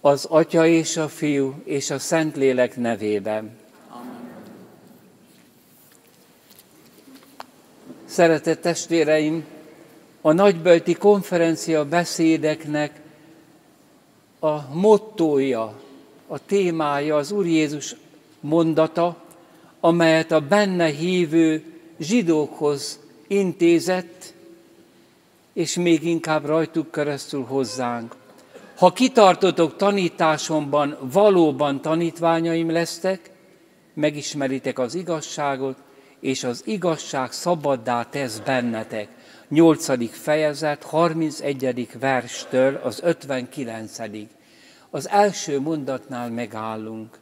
Az Atya és a Fiú és a Szentlélek nevében. Szeretett testvéreim, a nagybölti konferencia beszédeknek a mottója, a témája az Úr Jézus mondata, amelyet a benne hívő zsidókhoz intézett, és még inkább rajtuk keresztül hozzánk. Ha kitartotok tanításomban, valóban tanítványaim lesztek, megismeritek az igazságot, és az igazság szabaddá tesz bennetek. 8. fejezet, 31. verstől az 59. Az első mondatnál megállunk.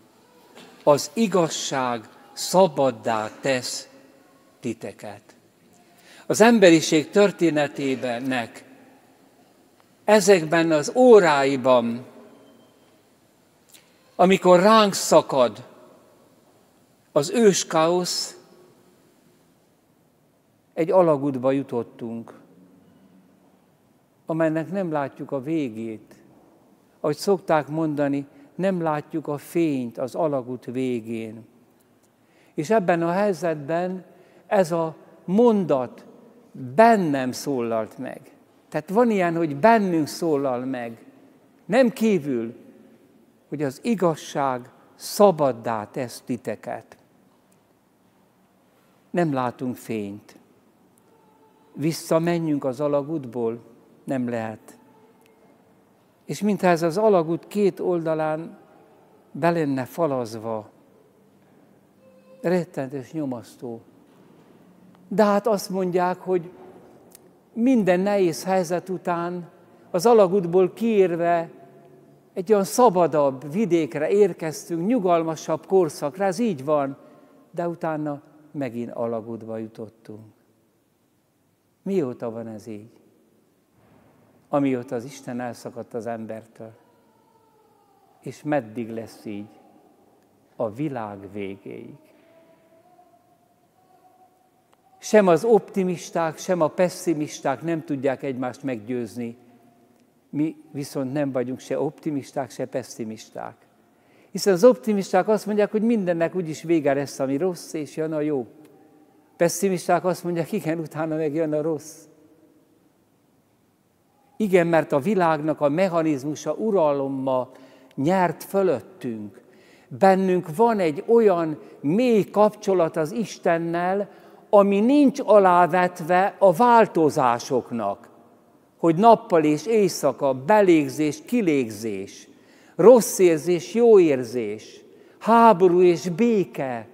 Az igazság szabaddá tesz titeket. Az emberiség történetébenek ezekben az óráiban, amikor ránk szakad az őskáosz, egy alagútba jutottunk, amelynek nem látjuk a végét. Ahogy szokták mondani, nem látjuk a fényt az alagút végén. És ebben a helyzetben ez a mondat bennem szólalt meg. Tehát van ilyen, hogy bennünk szólal meg, nem kívül, hogy az igazság szabaddá tesz titeket. Nem látunk fényt. Visszamenjünk az alagútból? Nem lehet. És mintha ez az alagút két oldalán be lenne falazva, rettenetes nyomasztó. De hát azt mondják, hogy minden nehéz helyzet után az alagútból kiérve egy olyan szabadabb vidékre érkeztünk, nyugalmasabb korszakra, ez így van, de utána megint alagútba jutottunk. Mióta van ez így? Amióta az Isten elszakadt az embertől. És meddig lesz így? A világ végéig. Sem az optimisták, sem a pessimisták nem tudják egymást meggyőzni. Mi viszont nem vagyunk se optimisták, se pessimisták. Hiszen az optimisták azt mondják, hogy mindennek úgyis vége lesz, ami rossz, és jön a jó. Pessimisták azt mondják, igen, utána meg jön a rossz. Igen, mert a világnak a mechanizmusa uralomma nyert fölöttünk. Bennünk van egy olyan mély kapcsolat az Istennel, ami nincs alávetve a változásoknak, hogy nappal és éjszaka belégzés, kilégzés, rossz érzés, jó érzés, háború és béke.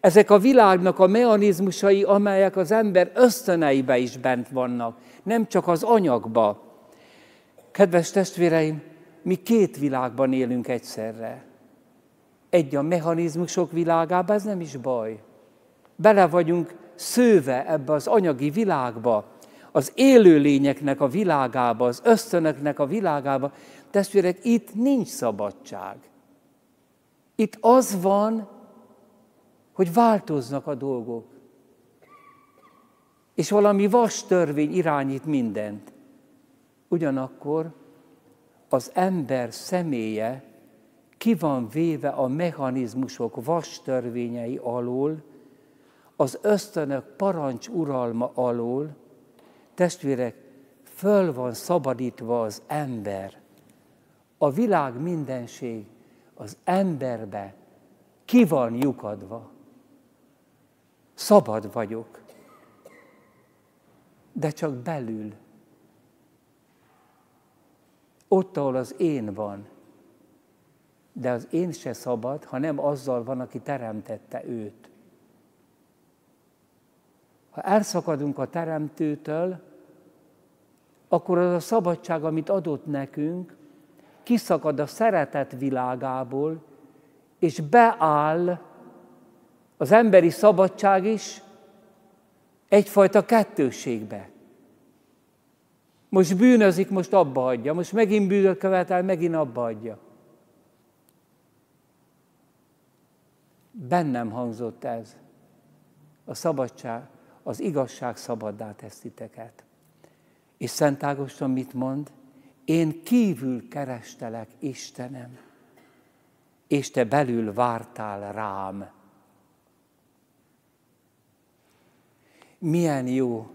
Ezek a világnak a mechanizmusai, amelyek az ember ösztöneibe is bent vannak, nem csak az anyagba. Kedves testvéreim, mi két világban élünk egyszerre. Egy a mechanizmusok világában, ez nem is baj bele vagyunk szőve ebbe az anyagi világba, az élőlényeknek a világába, az ösztönöknek a világába. Testvérek, itt nincs szabadság. Itt az van, hogy változnak a dolgok. És valami vas törvény irányít mindent. Ugyanakkor az ember személye ki van véve a mechanizmusok vas törvényei alól, az ösztönök parancs uralma alól, testvérek, föl van szabadítva az ember. A világ mindenség az emberbe ki van lyukadva. Szabad vagyok, de csak belül. Ott, ahol az én van. De az én se szabad, ha nem azzal van, aki teremtette őt. Ha elszakadunk a Teremtőtől, akkor az a szabadság, amit adott nekünk, kiszakad a szeretet világából, és beáll az emberi szabadság is egyfajta kettőségbe. Most bűnözik, most abba hagyja, most megint bűnöt követel, megint abba hagyja. Bennem hangzott ez a szabadság, az igazság szabaddá tesz titeket. És Szent Ágoston mit mond? Én kívül kerestelek, Istenem, és te belül vártál rám. Milyen jó,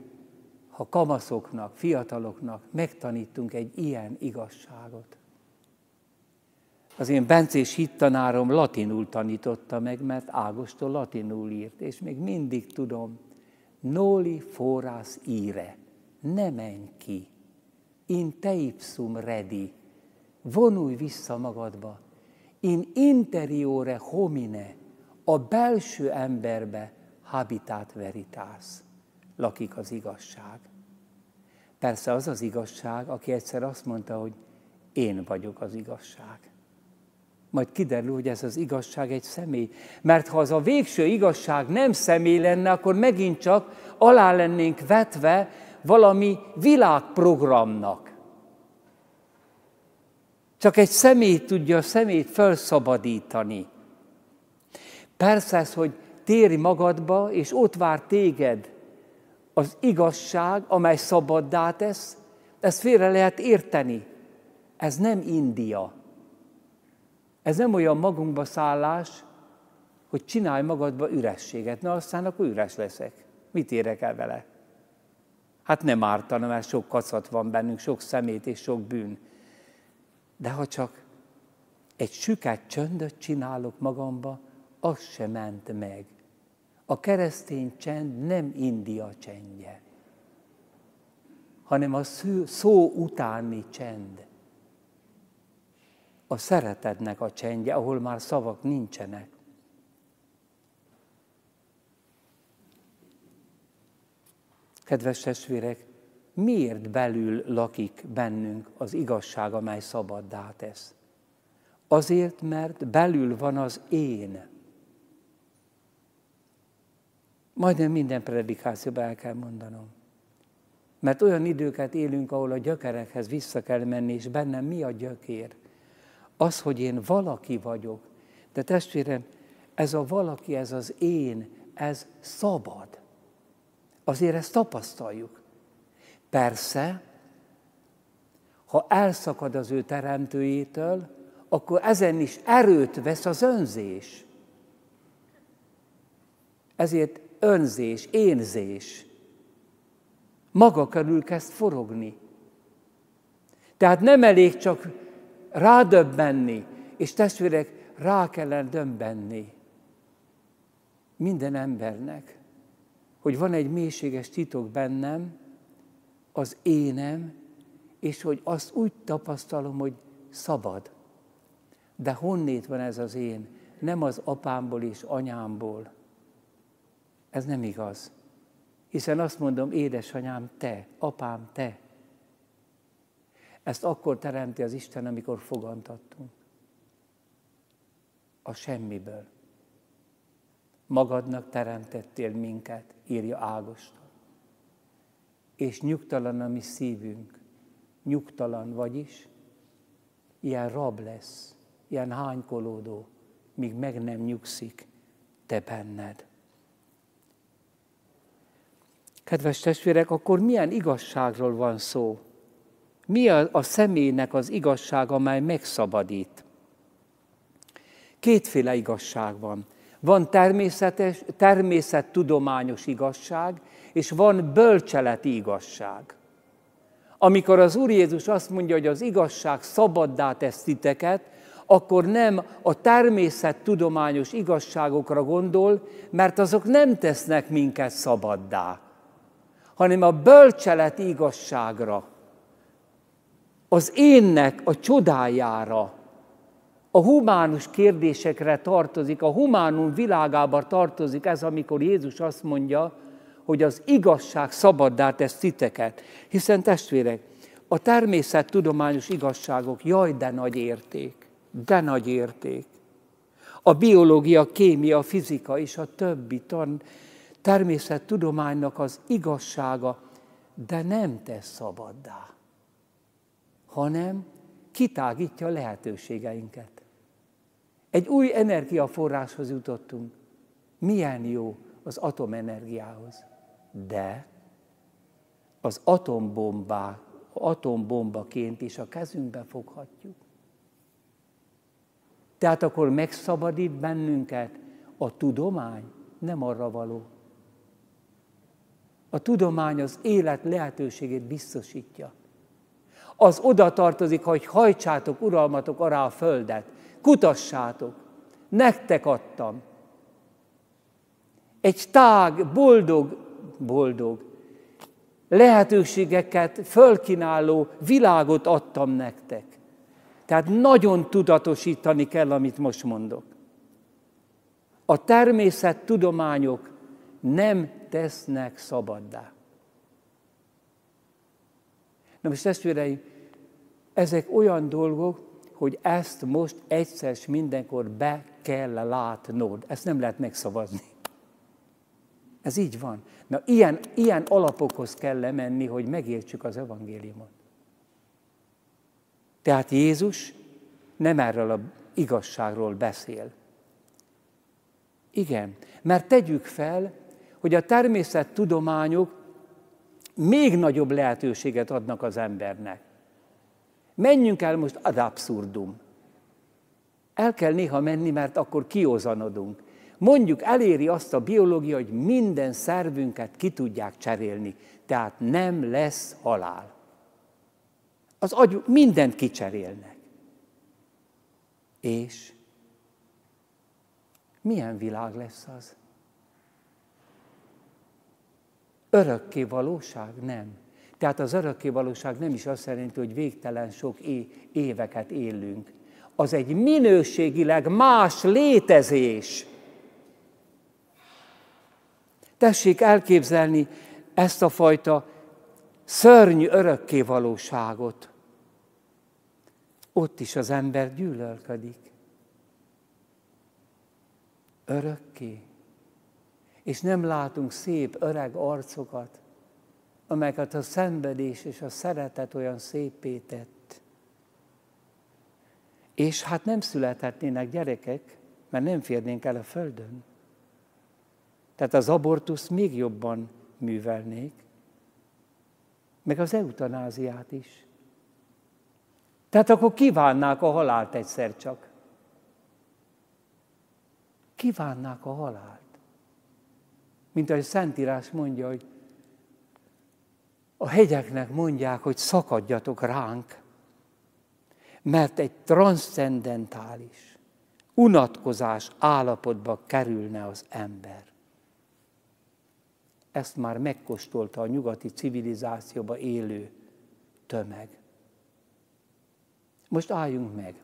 ha kamaszoknak, fiataloknak megtanítunk egy ilyen igazságot. Az én Bencés hittanárom latinul tanította meg, mert Ágostól latinul írt, és még mindig tudom, noli foras ire, ne menj ki, in te ipsum redi, vonulj vissza magadba, in interiore homine, a belső emberbe habitat veritas, lakik az igazság. Persze az az igazság, aki egyszer azt mondta, hogy én vagyok az igazság. Majd kiderül, hogy ez az igazság egy személy. Mert ha az a végső igazság nem személy lenne, akkor megint csak alá lennénk vetve valami világprogramnak. Csak egy személy tudja a szemét felszabadítani. Persze ez, hogy térj magadba, és ott vár téged az igazság, amely szabaddá tesz, ezt félre lehet érteni. Ez nem India. Ez nem olyan magunkba szállás, hogy csinálj magadba ürességet. Na aztán akkor üres leszek. Mit érek el vele? Hát nem ártana, mert sok kacat van bennünk, sok szemét és sok bűn. De ha csak egy süket csöndöt csinálok magamba, az se ment meg. A keresztény csend nem India csendje, hanem a szó utáni csend. A szeretetnek a csendje, ahol már szavak nincsenek. Kedves testvérek, miért belül lakik bennünk az igazság, amely szabaddá tesz? Azért, mert belül van az én. Majdnem minden predikációban el kell mondanom. Mert olyan időket élünk, ahol a gyökerekhez vissza kell menni, és bennem mi a gyökér? Az, hogy én valaki vagyok. De testvérem, ez a valaki, ez az én, ez szabad. Azért ezt tapasztaljuk. Persze, ha elszakad az ő teremtőjétől, akkor ezen is erőt vesz az önzés. Ezért önzés, énzés. Maga körül kezd forogni. Tehát nem elég csak rádöbbenni, és testvérek, rá kellene döbbenni minden embernek, hogy van egy mélységes titok bennem, az énem, és hogy azt úgy tapasztalom, hogy szabad. De honnét van ez az én? Nem az apámból és anyámból. Ez nem igaz. Hiszen azt mondom, édesanyám, te, apám, te. Ezt akkor teremti az Isten, amikor fogantattunk. A semmiből. Magadnak teremtettél minket, írja Ágoston és nyugtalan a mi szívünk. Nyugtalan vagyis, ilyen rab lesz, ilyen hánykolódó, míg meg nem nyugszik te benned. Kedves testvérek, akkor milyen igazságról van szó? Mi a, a személynek az igazság, amely megszabadít? Kétféle igazság van. Van természetes, természettudományos igazság, és van bölcseleti igazság. Amikor az Úr Jézus azt mondja, hogy az igazság szabaddá tesz titeket, akkor nem a természettudományos igazságokra gondol, mert azok nem tesznek minket szabaddá, hanem a bölcseleti igazságra, az énnek a csodájára, a humánus kérdésekre tartozik, a humánum világába tartozik ez, amikor Jézus azt mondja, hogy az igazság szabaddá tesz titeket. Hiszen testvérek, a természettudományos igazságok jaj, de nagy érték, de nagy érték. A biológia, a kémia, a fizika és a többi tan természettudománynak az igazsága, de nem tesz szabaddá, hanem kitágítja a lehetőségeinket. Egy új energiaforráshoz jutottunk. Milyen jó, az atomenergiához. De az atombombá, atombombaként is a kezünkbe foghatjuk. Tehát akkor megszabadít bennünket a tudomány, nem arra való. A tudomány az élet lehetőségét biztosítja. Az oda tartozik, hogy hajtsátok uralmatok ará a földet, kutassátok, nektek adtam. Egy tág, boldog, boldog, lehetőségeket fölkináló világot adtam nektek. Tehát nagyon tudatosítani kell, amit most mondok. A természet tudományok nem tesznek szabaddá. Na most testvéreim, ezek olyan dolgok, hogy ezt most egyszer mindenkor be kell látnod. Ezt nem lehet megszavazni. Ez így van. Na, ilyen, ilyen alapokhoz kell lemenni, hogy megértsük az evangéliumot. Tehát Jézus nem erről a igazságról beszél. Igen, mert tegyük fel, hogy a természettudományok még nagyobb lehetőséget adnak az embernek. Menjünk el most ad abszurdum. El kell néha menni, mert akkor kiózanodunk. Mondjuk eléri azt a biológia, hogy minden szervünket ki tudják cserélni, tehát nem lesz halál. Az agy mindent kicserélnek. És milyen világ lesz az? Örökké valóság? Nem. Tehát az örökké valóság nem is azt jelenti, hogy végtelen sok éveket élünk. Az egy minőségileg más létezés. Tessék elképzelni ezt a fajta szörnyű örökké valóságot. Ott is az ember gyűlölködik. Örökké. És nem látunk szép öreg arcokat, amelyeket a szenvedés és a szeretet olyan szépé tett. És hát nem születhetnének gyerekek, mert nem férnénk el a földön. Tehát az abortusz még jobban művelnék, meg az eutanáziát is. Tehát akkor kívánnák a halált egyszer csak. Kívánnák a halált. Mint ahogy Szentírás mondja, hogy a hegyeknek mondják, hogy szakadjatok ránk, mert egy transzcendentális, unatkozás állapotba kerülne az ember. Ezt már megkóstolta a nyugati civilizációba élő tömeg. Most álljunk meg.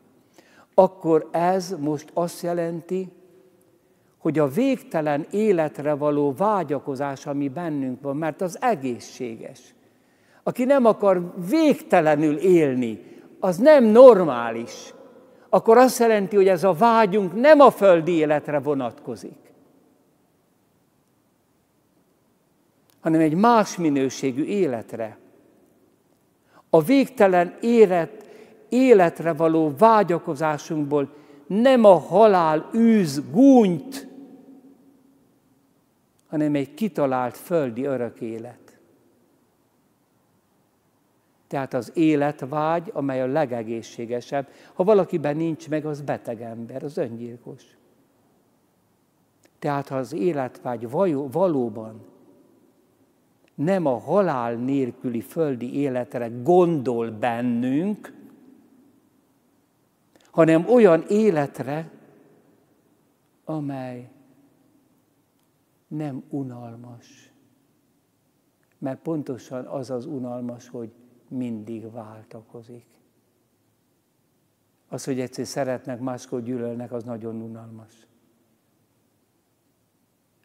Akkor ez most azt jelenti, hogy a végtelen életre való vágyakozás, ami bennünk van, mert az egészséges. Aki nem akar végtelenül élni, az nem normális. Akkor azt jelenti, hogy ez a vágyunk nem a földi életre vonatkozik. hanem egy más minőségű életre. A végtelen élet, életre való vágyakozásunkból nem a halál űz gúnyt, hanem egy kitalált földi örök élet. Tehát az életvágy, amely a legegészségesebb. Ha valakiben nincs meg, az beteg ember, az öngyilkos. Tehát ha az életvágy valóban nem a halál nélküli földi életre gondol bennünk, hanem olyan életre, amely nem unalmas. Mert pontosan az az unalmas, hogy mindig váltakozik. Az, hogy egyszer szeretnek, máskor gyűlölnek, az nagyon unalmas.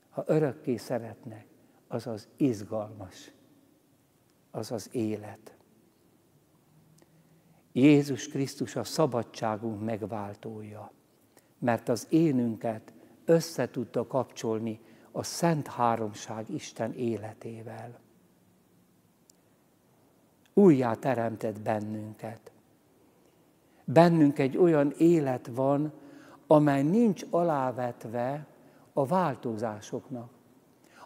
Ha örökké szeretnek, az az izgalmas, az az élet. Jézus Krisztus a szabadságunk megváltója, mert az énünket össze tudta kapcsolni a Szent Háromság Isten életével. Újjá teremtett bennünket. Bennünk egy olyan élet van, amely nincs alávetve a változásoknak.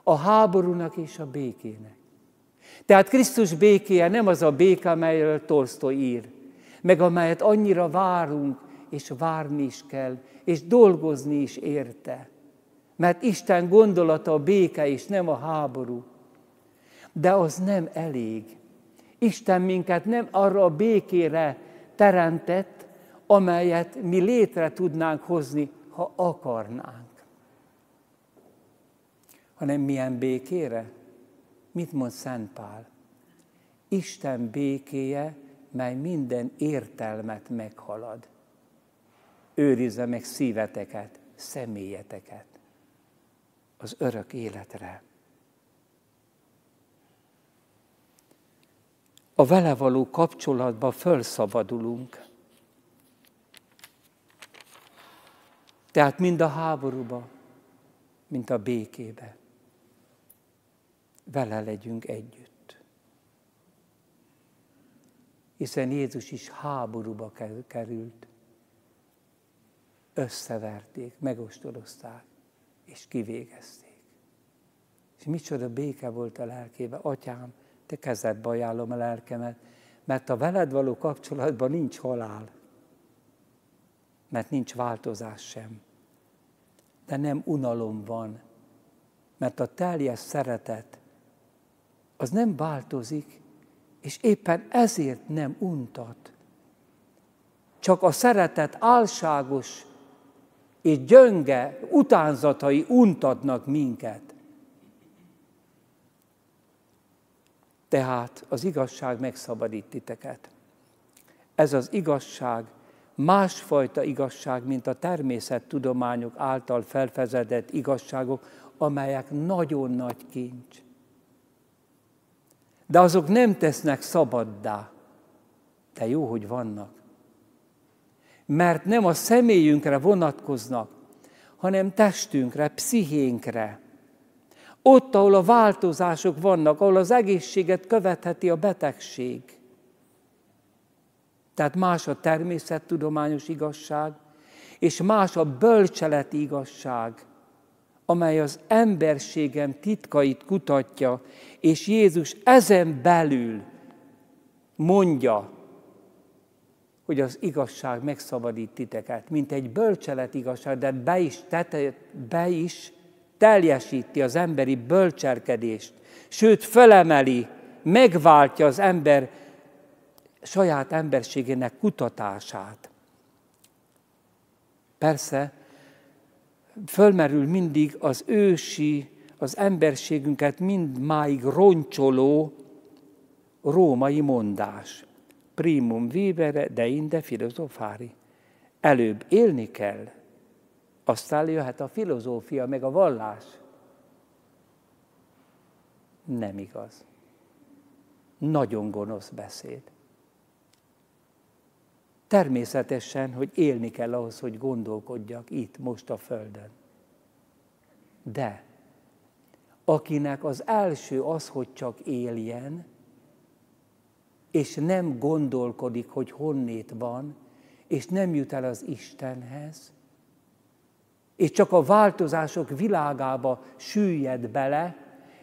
A háborúnak és a békének. Tehát Krisztus békéje nem az a béke, amelyről Tolstoy ír, meg amelyet annyira várunk, és várni is kell, és dolgozni is érte. Mert Isten gondolata a béke és nem a háború. De az nem elég. Isten minket nem arra a békére teremtett, amelyet mi létre tudnánk hozni, ha akarnánk. Hanem milyen békére? Mit mond Szent Pál? Isten békéje, mely minden értelmet meghalad. Őrizze meg szíveteket, személyeteket az örök életre. A vele való kapcsolatba fölszabadulunk. Tehát mind a háborúba, mint a békébe. Vele legyünk együtt. Hiszen Jézus is háborúba került. Összeverték, megostorozták, és kivégezték. És micsoda béke volt a lelkébe. Atyám, te kezedbe ajánlom a lelkemet, mert a veled való kapcsolatban nincs halál mert nincs változás sem. De nem unalom van, mert a teljes szeretet az nem változik, és éppen ezért nem untat. Csak a szeretet álságos és gyönge utánzatai untatnak minket. Tehát az igazság megszabadít titeket. Ez az igazság másfajta igazság, mint a természettudományok által felfezedett igazságok, amelyek nagyon nagy kincs. De azok nem tesznek szabaddá. De jó, hogy vannak. Mert nem a személyünkre vonatkoznak, hanem testünkre, pszichénkre. Ott, ahol a változások vannak, ahol az egészséget követheti a betegség – tehát más a természettudományos igazság, és más a bölcseleti igazság, amely az emberségem titkait kutatja, és Jézus ezen belül mondja, hogy az igazság megszabadít titeket, mint egy bölcselet igazság, de be is, tete, be is teljesíti az emberi bölcselkedést, sőt, felemeli, megváltja az ember saját emberségének kutatását. Persze, fölmerül mindig az ősi, az emberségünket mind máig roncsoló római mondás. Primum vivere de inde filozofári. Előbb élni kell, aztán jöhet a filozófia, meg a vallás. Nem igaz. Nagyon gonosz beszéd. Természetesen, hogy élni kell ahhoz, hogy gondolkodjak itt, most a Földön. De akinek az első az, hogy csak éljen, és nem gondolkodik, hogy honnét van, és nem jut el az Istenhez, és csak a változások világába süllyed bele,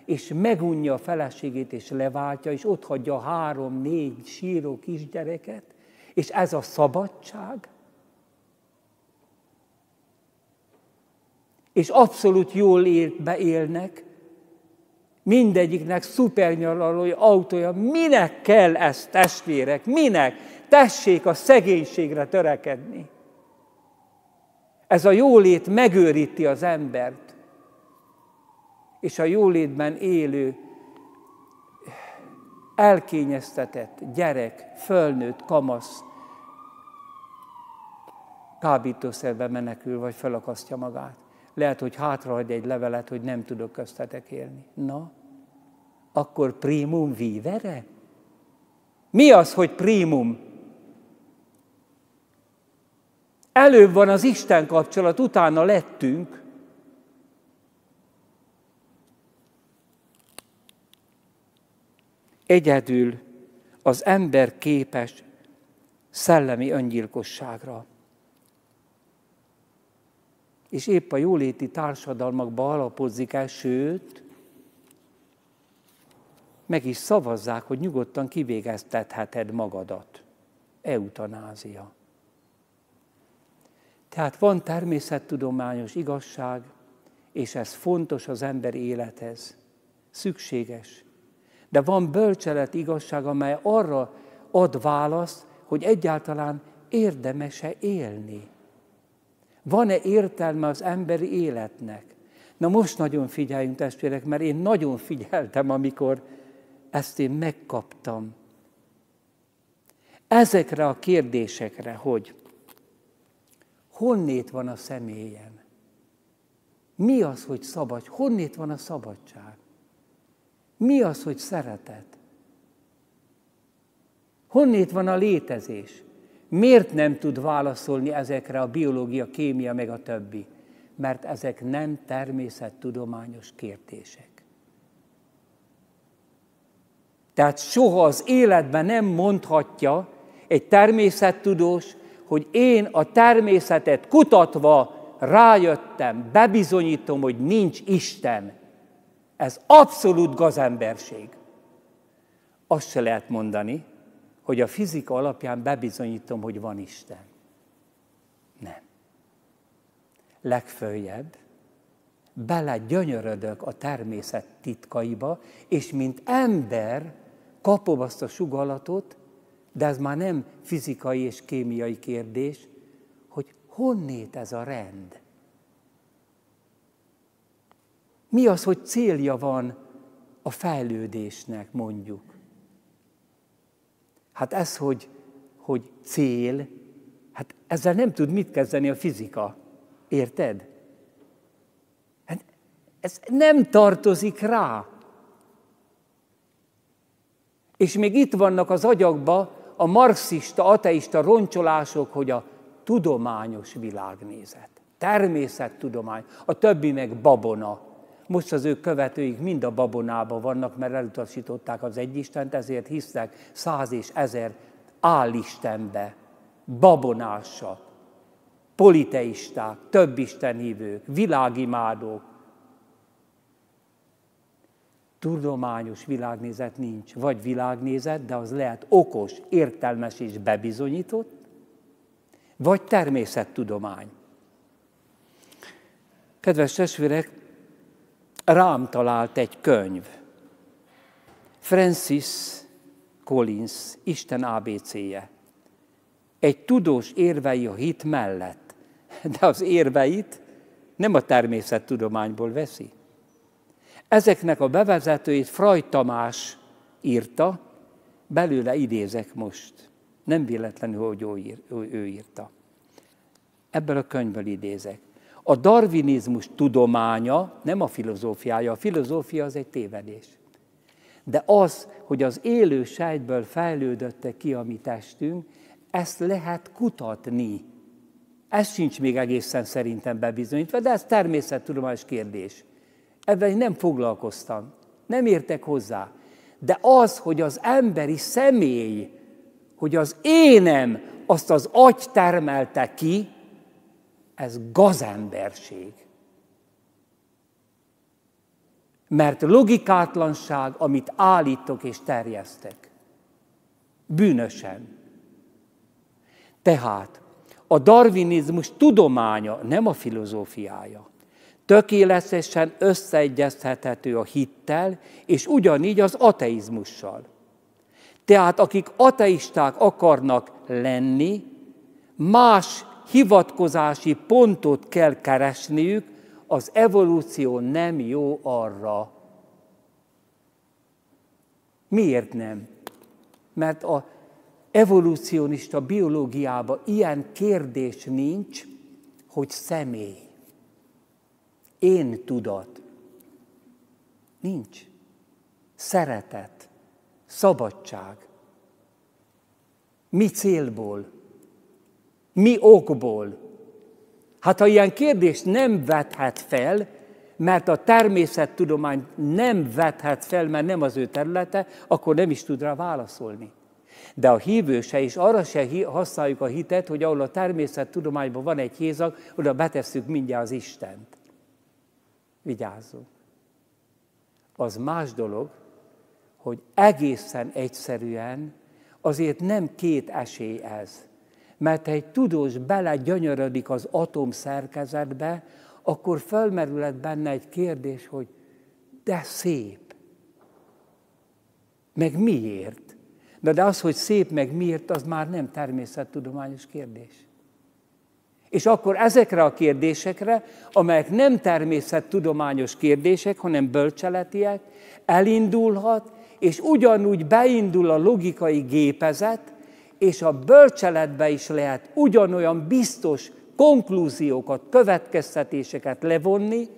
és megunja a feleségét, és leváltja, és ott hagyja három-négy síró kisgyereket, és ez a szabadság? És abszolút jól élt, beélnek, mindegyiknek szupernyaralója, autója, minek kell ez, testvérek, minek? Tessék a szegénységre törekedni. Ez a jólét megőríti az embert, és a jólétben élő elkényeztetett gyerek, fölnőtt, kamasz kábítószerbe menekül, vagy felakasztja magát. Lehet, hogy hátrahagy egy levelet, hogy nem tudok köztetek élni. Na, akkor primum vivere? Mi az, hogy primum? Előbb van az Isten kapcsolat, utána lettünk. Egyedül az ember képes szellemi öngyilkosságra. És épp a jóléti társadalmakba alapozik el, sőt, meg is szavazzák, hogy nyugodtan kivégeztetheted magadat. Eutanázia. Tehát van természettudományos igazság, és ez fontos az ember élethez. Szükséges. De van bölcselet igazság, amely arra ad választ, hogy egyáltalán érdemese élni. Van-e értelme az emberi életnek? Na most nagyon figyeljünk testvérek, mert én nagyon figyeltem, amikor ezt én megkaptam. Ezekre a kérdésekre, hogy honnét van a személyen? Mi az, hogy szabad? Honnét van a szabadság? Mi az, hogy szeretet? Honnét van a létezés? Miért nem tud válaszolni ezekre a biológia, kémia, meg a többi? Mert ezek nem természettudományos kérdések. Tehát soha az életben nem mondhatja egy természettudós, hogy én a természetet kutatva rájöttem, bebizonyítom, hogy nincs Isten. Ez abszolút gazemberség. Azt se lehet mondani, hogy a fizika alapján bebizonyítom, hogy van Isten. Nem. Legfőjebb, bele gyönyörödök a természet titkaiba, és mint ember kapom azt a sugalatot, de ez már nem fizikai és kémiai kérdés, hogy honnét ez a rend? Mi az, hogy célja van a fejlődésnek, mondjuk? Hát ez, hogy, hogy cél, hát ezzel nem tud mit kezdeni a fizika. Érted? Hát ez nem tartozik rá. És még itt vannak az agyakba a marxista, ateista roncsolások, hogy a tudományos világnézet, természettudomány, a többi meg babona. Most az ő követőik mind a babonában vannak, mert elutasították az egyistent, ezért hisznek száz és ezer állistenbe, babonása, politeisták, több istenhívők, világimádók. Tudományos világnézet nincs. Vagy világnézet, de az lehet okos, értelmes és bebizonyított, vagy természettudomány. Kedves testvérek, rám talált egy könyv. Francis Collins, Isten ABC-je. Egy tudós érvei a hit mellett, de az érveit nem a természettudományból veszi. Ezeknek a bevezetőit Fraj Tamás írta, belőle idézek most. Nem véletlenül, hogy ő, ő írta. Ebből a könyvből idézek. A darwinizmus tudománya nem a filozófiája, a filozófia az egy tévedés. De az, hogy az élő sejtből fejlődötte ki a mi testünk, ezt lehet kutatni. Ez sincs még egészen szerintem bebizonyítva, de ez természettudományos kérdés. Ebben nem foglalkoztam, nem értek hozzá. De az, hogy az emberi személy, hogy az énem azt az agy termelte ki, ez gazemberség. Mert logikátlanság, amit állítok és terjesztek. Bűnösen. Tehát a darwinizmus tudománya, nem a filozófiája. Tökéletesen összeegyeztethető a hittel, és ugyanígy az ateizmussal. Tehát akik ateisták akarnak lenni, más hivatkozási pontot kell keresniük, az evolúció nem jó arra. Miért nem? Mert a evolúcionista biológiában ilyen kérdés nincs, hogy személy. Én tudat. Nincs. Szeretet. Szabadság. Mi célból? Mi okból? Hát ha ilyen kérdést nem vethet fel, mert a természettudomány nem vethet fel, mert nem az ő területe, akkor nem is tud rá válaszolni. De a hívő se, és arra se használjuk a hitet, hogy ahol a természettudományban van egy hézag, oda betesszük mindjárt az Istent. Vigyázzunk. Az más dolog, hogy egészen egyszerűen azért nem két esély ez. Mert ha egy tudós belegyönyörödik az atom szerkezetbe, akkor felmerülhet benne egy kérdés, hogy de szép. Meg miért? De, de az, hogy szép meg miért, az már nem természettudományos kérdés. És akkor ezekre a kérdésekre, amelyek nem természettudományos kérdések, hanem bölcseletiek, elindulhat, és ugyanúgy beindul a logikai gépezet, és a bölcseletbe is lehet ugyanolyan biztos konklúziókat, következtetéseket levonni,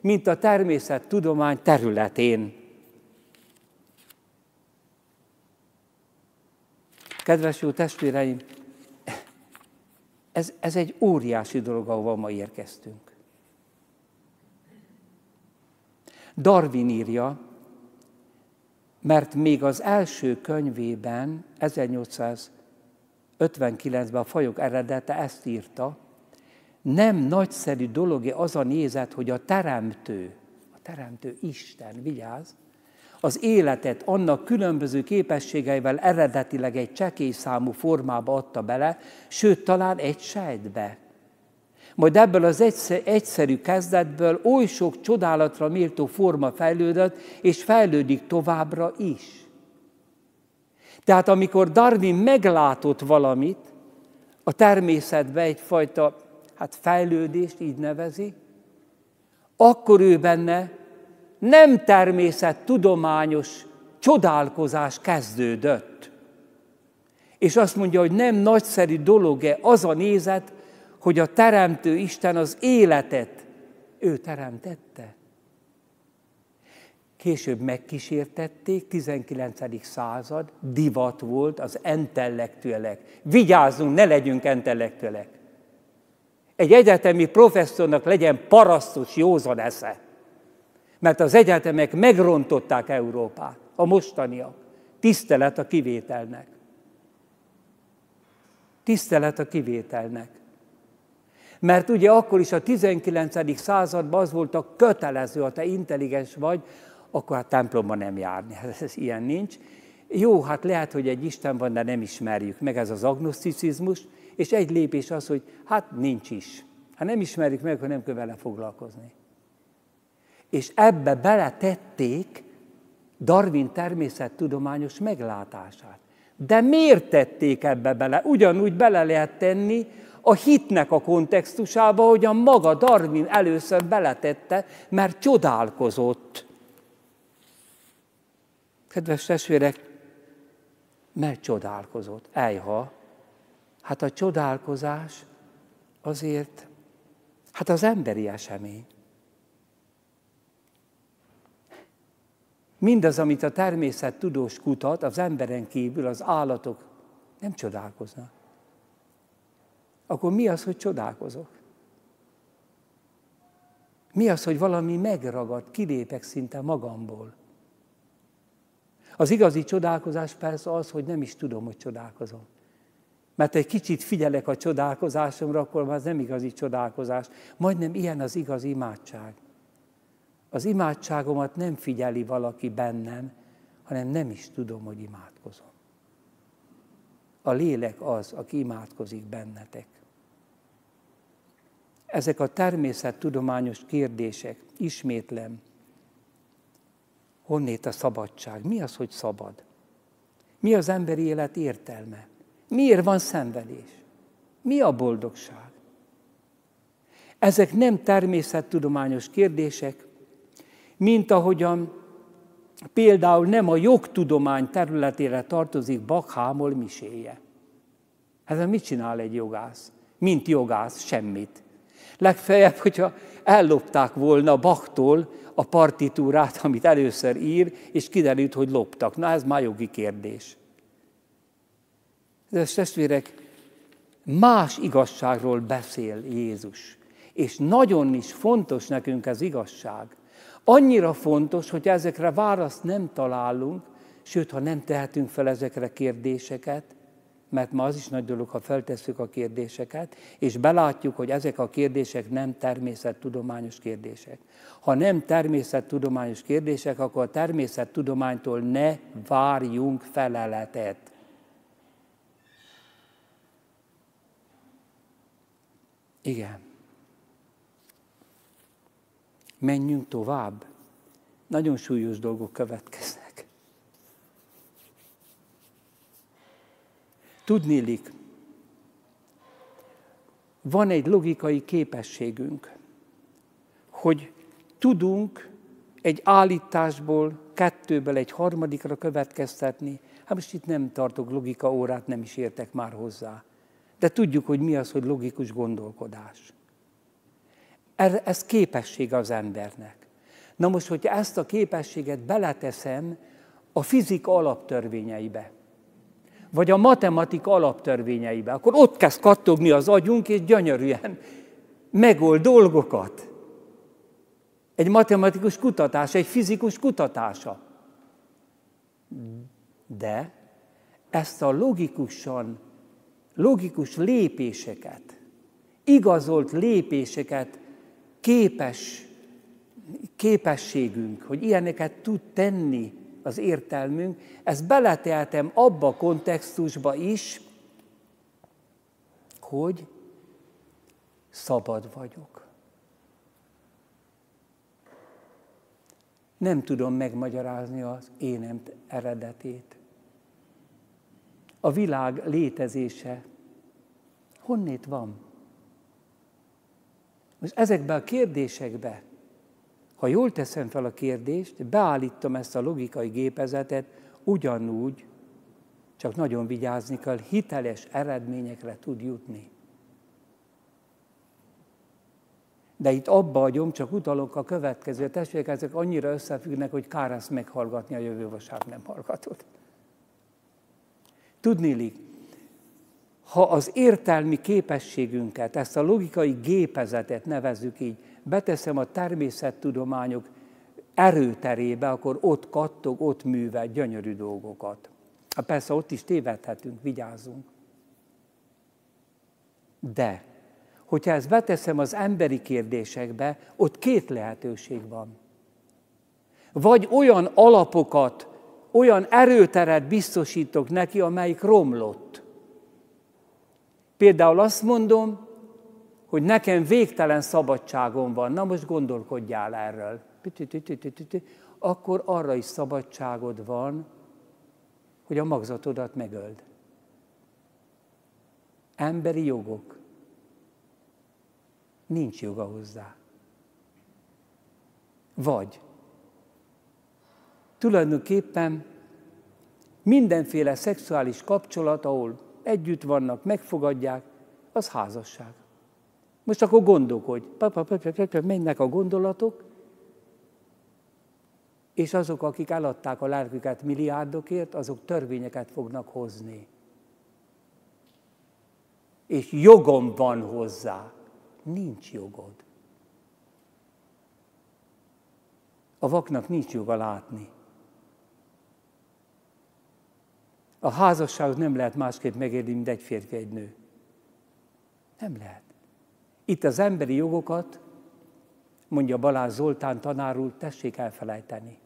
mint a természettudomány területén. Kedves jó testvéreim, ez, ez egy óriási dolog, ahova ma érkeztünk. Darwin írja, mert még az első könyvében, 1859-ben a fajok eredete ezt írta, nem nagyszerű dolog az a nézet, hogy a teremtő, a teremtő Isten, vigyázz, az életet annak különböző képességeivel eredetileg egy csekély számú formába adta bele, sőt, talán egy sejtbe. Majd ebből az egyszerű kezdetből oly sok csodálatra méltó forma fejlődött, és fejlődik továbbra is. Tehát amikor Darwin meglátott valamit, a természetbe egyfajta hát fejlődést így nevezi, akkor ő benne nem természet tudományos csodálkozás kezdődött. És azt mondja, hogy nem nagyszerű dolog-e az a nézet, hogy a Teremtő Isten az életet ő teremtette. Később megkísértették, 19. század, divat volt az intellektuelek. Vigyázzunk, ne legyünk intellektuelek. Egy egyetemi professzornak legyen parasztos józan esze. Mert az egyetemek megrontották Európát, a mostaniak. Tisztelet a kivételnek. Tisztelet a kivételnek. Mert ugye akkor is a 19. században az volt a kötelező, ha te intelligens vagy, akkor hát templomban nem járni. Ez ilyen nincs. Jó, hát lehet, hogy egy Isten van, de nem ismerjük meg, ez az agnoszticizmus, és egy lépés az, hogy hát nincs is. Ha nem ismerjük meg, akkor nem kell vele foglalkozni. És ebbe beletették Darwin természettudományos meglátását. De miért tették ebbe bele? Ugyanúgy bele lehet tenni a hitnek a kontextusába, a maga Darwin először beletette, mert csodálkozott. Kedves testvérek, mert csodálkozott. Ejha, hát a csodálkozás azért, hát az emberi esemény. Mindaz, amit a természet tudós kutat, az emberen kívül az állatok nem csodálkoznak. Akkor mi az, hogy csodálkozok? Mi az, hogy valami megragad, kilépek szinte magamból? Az igazi csodálkozás persze az, hogy nem is tudom, hogy csodálkozom. Mert egy kicsit figyelek a csodálkozásomra, akkor már az nem igazi csodálkozás. Majdnem ilyen az igazi imádság. Az imádságomat nem figyeli valaki bennem, hanem nem is tudom, hogy imádkozom. A lélek az, aki imádkozik bennetek. Ezek a természettudományos kérdések, ismétlem, honnét a szabadság? Mi az, hogy szabad? Mi az emberi élet értelme? Miért van szenvedés? Mi a boldogság? Ezek nem természettudományos kérdések, mint ahogyan például nem a jogtudomány területére tartozik Bakhámol miséje. Hát mit csinál egy jogász? Mint jogász, semmit. Legfeljebb, hogyha ellopták volna Baktól a partitúrát, amit először ír, és kiderült, hogy loptak. Na, ez már jogi kérdés. De testvérek, más igazságról beszél Jézus. És nagyon is fontos nekünk ez igazság. Annyira fontos, hogy ezekre választ nem találunk, sőt, ha nem tehetünk fel ezekre kérdéseket, mert ma az is nagy dolog, ha feltesszük a kérdéseket, és belátjuk, hogy ezek a kérdések nem természettudományos kérdések. Ha nem természettudományos kérdések, akkor a természettudománytól ne várjunk feleletet. Igen. Menjünk tovább. Nagyon súlyos dolgok következnek. Tudnélik, van egy logikai képességünk, hogy tudunk egy állításból, kettőből egy harmadikra következtetni. Hát most itt nem tartok logika órát, nem is értek már hozzá. De tudjuk, hogy mi az, hogy logikus gondolkodás. Ez képesség az embernek. Na most, hogyha ezt a képességet beleteszem a fizika alaptörvényeibe, vagy a matematika alaptörvényeibe, akkor ott kezd kattogni az agyunk, és gyönyörűen megold dolgokat. Egy matematikus kutatás, egy fizikus kutatása. De ezt a logikusan, logikus lépéseket, igazolt lépéseket képes, képességünk, hogy ilyeneket tud tenni az értelmünk, ezt beleteltem abba a kontextusba is, hogy szabad vagyok. Nem tudom megmagyarázni az énem eredetét. A világ létezése honnét van? Most ezekbe a kérdésekbe, ha jól teszem fel a kérdést, beállítom ezt a logikai gépezetet, ugyanúgy, csak nagyon vigyázni kell, hiteles eredményekre tud jutni. De itt abba agyom, csak utalok a következő testvérek, ezek annyira összefüggnek, hogy kár ezt meghallgatni, a jövő vasárnap nem hallgatod. Tudnélik, ha az értelmi képességünket, ezt a logikai gépezetet nevezzük így, beteszem a természettudományok erőterébe, akkor ott kattog, ott művel gyönyörű dolgokat. Hát persze ott is tévedhetünk, vigyázzunk. De, hogyha ezt beteszem az emberi kérdésekbe, ott két lehetőség van. Vagy olyan alapokat, olyan erőteret biztosítok neki, amelyik romlott. Például azt mondom, hogy nekem végtelen szabadságom van. Na most gondolkodjál erről. Akkor arra is szabadságod van, hogy a magzatodat megöld. Emberi jogok. Nincs joga hozzá. Vagy tulajdonképpen mindenféle szexuális kapcsolat, ahol együtt vannak, megfogadják, az házasság. Most akkor gondolkodj, mennek a gondolatok, és azok, akik eladták a lelküket milliárdokért, azok törvényeket fognak hozni. És jogom van hozzá. Nincs jogod. A vaknak nincs joga látni. A házasságot nem lehet másképp megérni, mint egy férfi, egy nő. Nem lehet. Itt az emberi jogokat, mondja Balázs Zoltán tanár úr, tessék elfelejteni.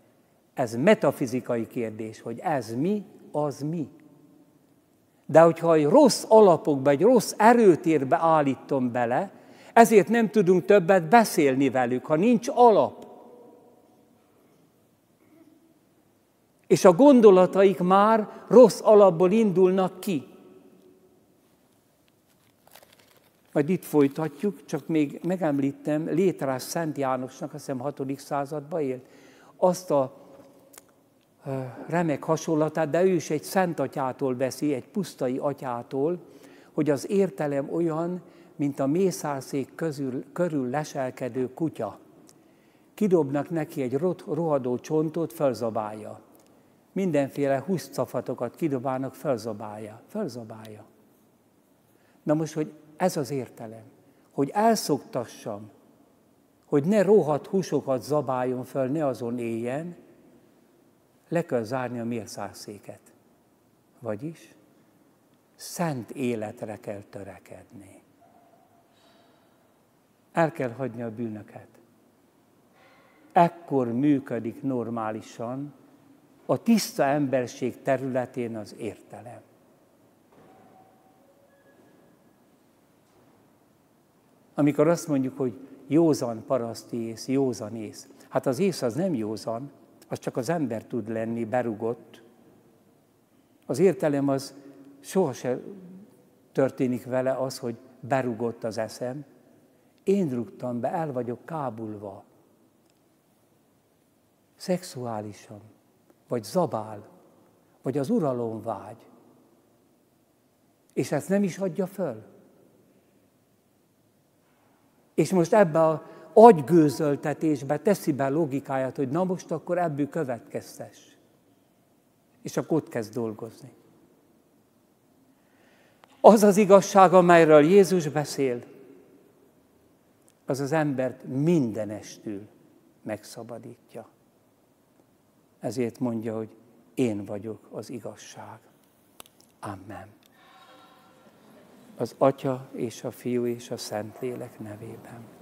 Ez metafizikai kérdés, hogy ez mi, az mi. De hogyha egy rossz alapokba, egy rossz erőtérbe állítom bele, ezért nem tudunk többet beszélni velük, ha nincs alap. És a gondolataik már rossz alapból indulnak ki. Majd itt folytatjuk, csak még megemlítem, Létrás Szent Jánosnak, azt hiszem 6. században élt, azt a remek hasonlatát, de ő is egy szent atyától veszi, egy pusztai atyától, hogy az értelem olyan, mint a mészárszék közül, körül leselkedő kutya. Kidobnak neki egy rohadó csontot, felzabálja. Mindenféle húszcafatokat kidobálnak, felzabálja. Felzabálja. Na most, hogy ez az értelem, hogy elszoktassam, hogy ne rohadt húsokat zabáljon fel, ne azon éljen, le kell zárni a mérszárszéket. Vagyis szent életre kell törekedni. El kell hagyni a bűnöket. Ekkor működik normálisan a tiszta emberség területén az értelem. Amikor azt mondjuk, hogy józan paraszti ész, józan ész. Hát az ész az nem józan, az csak az ember tud lenni, berugott. Az értelem az sohasem történik vele az, hogy berugott az eszem. Én rúgtam be, el vagyok kábulva. Szexuálisan, vagy zabál, vagy az uralom vágy. És ezt nem is adja föl. És most ebbe a agygőzöltetésbe teszi be logikáját, hogy na most akkor ebből következtes. És akkor ott kezd dolgozni. Az az igazság, amelyről Jézus beszél, az az embert mindenestül megszabadítja. Ezért mondja, hogy én vagyok az igazság. Amen. Az Atya és a Fiú és a Szentlélek nevében.